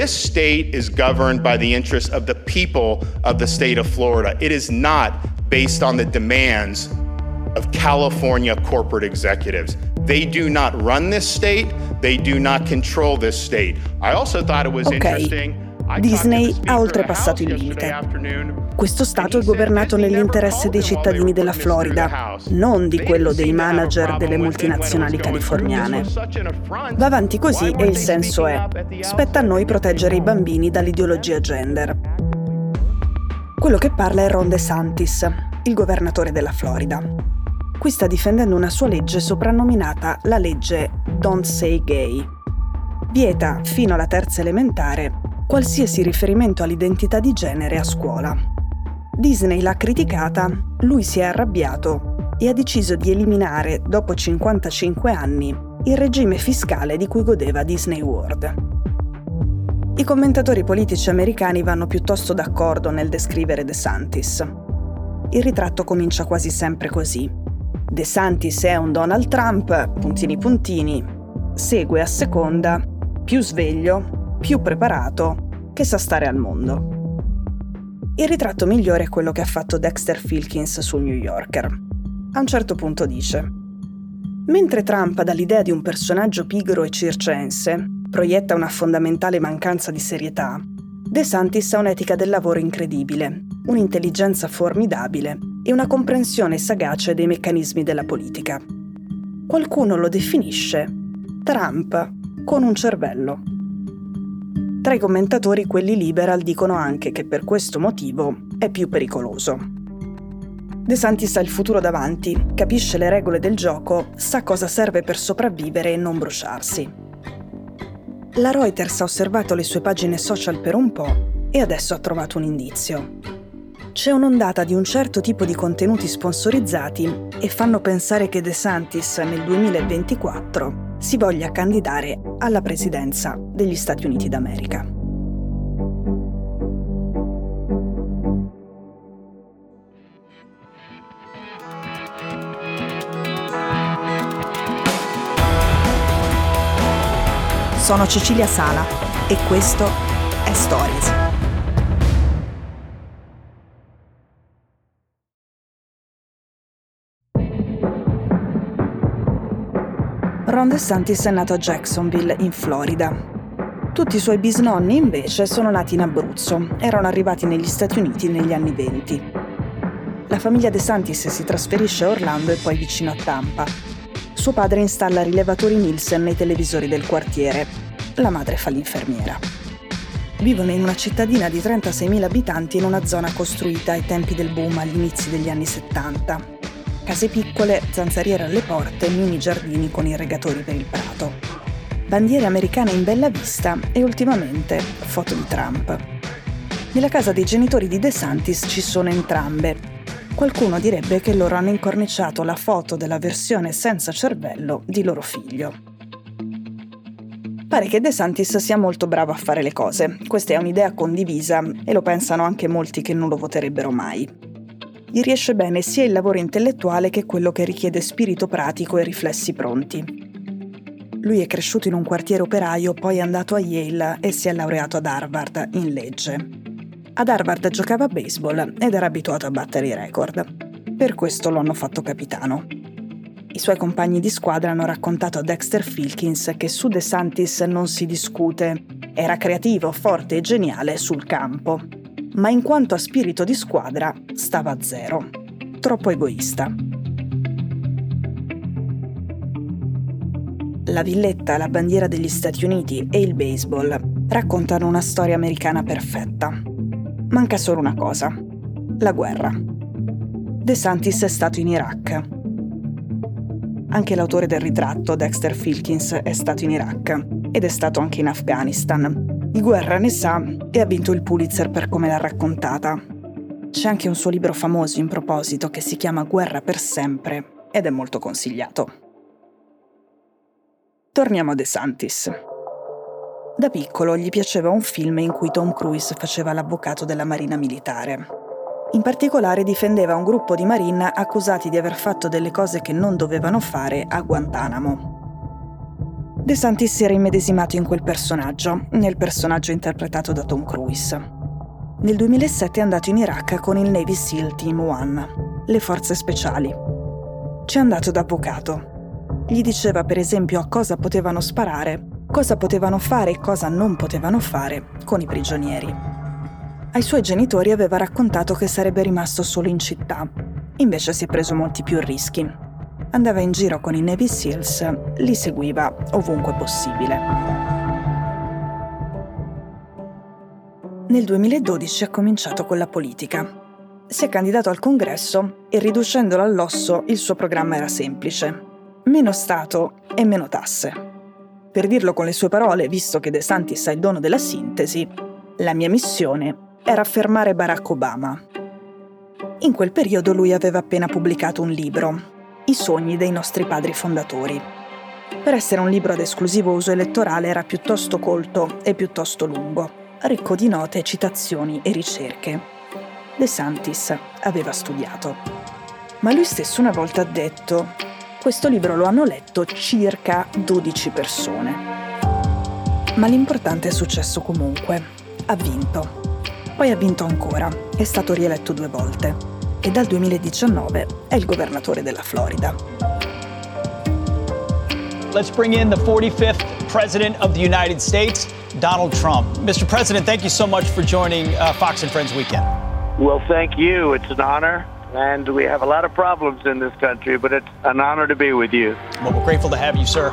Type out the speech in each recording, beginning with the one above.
This state is governed by the interests of the people of the state of Florida. It is not based on the demands of California corporate executives. They do not run this state, they do not control this state. I also thought it was okay. interesting. Disney ha oltrepassato il limite. Questo Stato è governato nell'interesse dei cittadini della Florida, non di quello dei manager delle multinazionali californiane. Va avanti così e il senso è, spetta a noi proteggere i bambini dall'ideologia gender. Quello che parla è Ron DeSantis, il governatore della Florida. Qui sta difendendo una sua legge soprannominata la legge Don't Say Gay. Vieta, fino alla terza elementare, qualsiasi riferimento all'identità di genere a scuola. Disney l'ha criticata, lui si è arrabbiato e ha deciso di eliminare, dopo 55 anni, il regime fiscale di cui godeva Disney World. I commentatori politici americani vanno piuttosto d'accordo nel descrivere De Santis. Il ritratto comincia quasi sempre così. De Santis è un Donald Trump, puntini puntini, segue a seconda, più sveglio, più preparato, che sa stare al mondo. Il ritratto migliore è quello che ha fatto Dexter Filkins sul New Yorker. A un certo punto dice: Mentre Trump dà l'idea di un personaggio pigro e circense, proietta una fondamentale mancanza di serietà, De Santis ha un'etica del lavoro incredibile, un'intelligenza formidabile e una comprensione sagace dei meccanismi della politica. Qualcuno lo definisce Trump con un cervello. Tra i commentatori quelli liberal dicono anche che per questo motivo è più pericoloso. De Santis ha il futuro davanti, capisce le regole del gioco, sa cosa serve per sopravvivere e non bruciarsi. La Reuters ha osservato le sue pagine social per un po' e adesso ha trovato un indizio. C'è un'ondata di un certo tipo di contenuti sponsorizzati e fanno pensare che De Santis nel 2024 si voglia candidare alla presidenza degli Stati Uniti d'America. Sono Cecilia Sala e questo è Stories. Ron DeSantis è nato a Jacksonville, in Florida. Tutti i suoi bisnonni, invece, sono nati in Abruzzo, erano arrivati negli Stati Uniti negli anni 20. La famiglia DeSantis si trasferisce a Orlando e poi vicino a Tampa. Suo padre installa rilevatori Nielsen nei televisori del quartiere. La madre fa l'infermiera. Vivono in una cittadina di 36.000 abitanti in una zona costruita ai tempi del boom agli inizi degli anni 70 case piccole, zanzariere alle porte, mini giardini con irrigatori per il prato. Bandiere americane in bella vista e ultimamente foto di Trump. Nella casa dei genitori di De Santis ci sono entrambe. Qualcuno direbbe che loro hanno incorniciato la foto della versione senza cervello di loro figlio. Pare che De Santis sia molto bravo a fare le cose. Questa è un'idea condivisa e lo pensano anche molti che non lo voterebbero mai gli riesce bene sia il lavoro intellettuale che quello che richiede spirito pratico e riflessi pronti. Lui è cresciuto in un quartiere operaio, poi è andato a Yale e si è laureato ad Harvard in legge. Ad Harvard giocava a baseball ed era abituato a battere i record. Per questo lo hanno fatto capitano. I suoi compagni di squadra hanno raccontato a Dexter Filkins che su De Santis non si discute. Era creativo, forte e geniale sul campo ma in quanto a spirito di squadra stava a zero. Troppo egoista. La villetta, la bandiera degli Stati Uniti e il baseball raccontano una storia americana perfetta. Manca solo una cosa, la guerra. De Santis è stato in Iraq. Anche l'autore del ritratto, Dexter Filkins, è stato in Iraq ed è stato anche in Afghanistan, di guerra ne sa e ha vinto il Pulitzer per come l'ha raccontata. C'è anche un suo libro famoso in proposito che si chiama Guerra per sempre ed è molto consigliato. Torniamo a De Santis. Da piccolo gli piaceva un film in cui Tom Cruise faceva l'avvocato della Marina Militare. In particolare difendeva un gruppo di Marine accusati di aver fatto delle cose che non dovevano fare a Guantanamo. De Santis si era immedesimato in quel personaggio, nel personaggio interpretato da Tom Cruise. Nel 2007 è andato in Iraq con il Navy SEAL Team 1, le forze speciali. Ci è andato da avvocato. Gli diceva per esempio a cosa potevano sparare, cosa potevano fare e cosa non potevano fare con i prigionieri. Ai suoi genitori aveva raccontato che sarebbe rimasto solo in città, invece si è preso molti più rischi. Andava in giro con i Navy SEALs, li seguiva ovunque possibile. Nel 2012 ha cominciato con la politica. Si è candidato al congresso e riducendolo all'osso il suo programma era semplice. Meno Stato e meno tasse. Per dirlo con le sue parole, visto che De Santis ha il dono della sintesi, la mia missione era fermare Barack Obama. In quel periodo lui aveva appena pubblicato un libro, I sogni dei nostri padri fondatori. Per essere un libro ad esclusivo uso elettorale era piuttosto colto e piuttosto lungo ricco di note, citazioni e ricerche. De Santis aveva studiato. Ma lui stesso una volta ha detto, questo libro lo hanno letto circa 12 persone. Ma l'importante è successo comunque. Ha vinto. Poi ha vinto ancora, è stato rieletto due volte e dal 2019 è il governatore della Florida. Let's bring in the 45th President of the United States. Donald Trump. Mr. President, thank you so much for joining uh, Fox and Friends Weekend. Well, thank you. It's an honor. And we have a lot of problems in this country, but it's an honor to be with you. Well, we're grateful to have you, sir.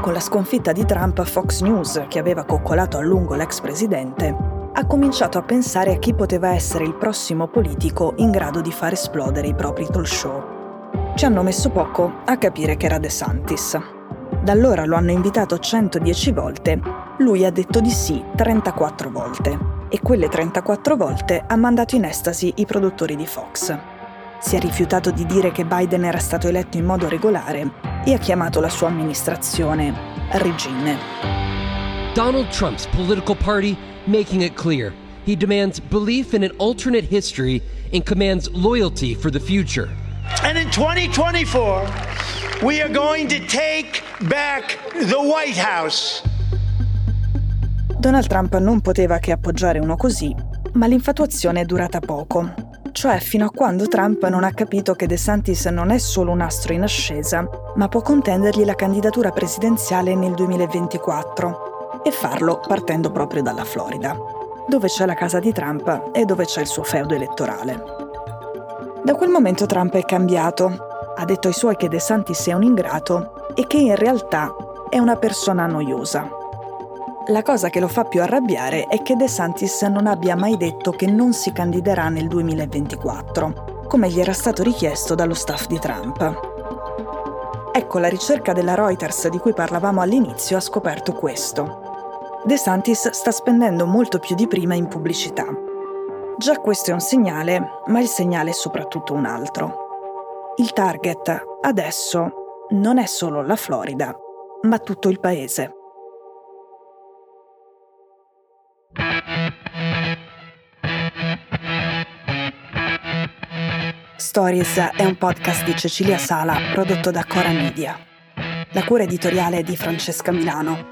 Con la sconfitta di Trump, Fox News, che aveva coccolato a lungo l'ex presidente, ha cominciato a pensare a chi poteva essere il prossimo politico in grado di far esplodere i propri talk show. Ci hanno messo poco a capire che era De Santis. Da allora lo hanno invitato 110 volte, lui ha detto di sì 34 volte e quelle 34 volte ha mandato in estasi i produttori di Fox. Si è rifiutato di dire che Biden era stato eletto in modo regolare e ha chiamato la sua amministrazione regime. Donald Trump's political party making it clear he demands belief in an alternate history and commands loyalty for the future. And in 2024, we are going to take back the White House. Donald Trump non poteva che appoggiare uno così, ma l'infatuazione è durata poco. Cioè fino a quando Trump non ha capito che De Santis non è solo un astro in ascesa, ma può contendergli la candidatura presidenziale nel 2024 e farlo partendo proprio dalla Florida, dove c'è la casa di Trump e dove c'è il suo feudo elettorale. Da quel momento Trump è cambiato, ha detto ai suoi che De Santis è un ingrato e che in realtà è una persona noiosa. La cosa che lo fa più arrabbiare è che De Santis non abbia mai detto che non si candiderà nel 2024, come gli era stato richiesto dallo staff di Trump. Ecco, la ricerca della Reuters di cui parlavamo all'inizio ha scoperto questo. De Santis sta spendendo molto più di prima in pubblicità. Già questo è un segnale, ma il segnale è soprattutto un altro. Il target adesso non è solo la Florida, ma tutto il paese. Stories è un podcast di Cecilia Sala prodotto da Cora Media. La cura editoriale è di Francesca Milano.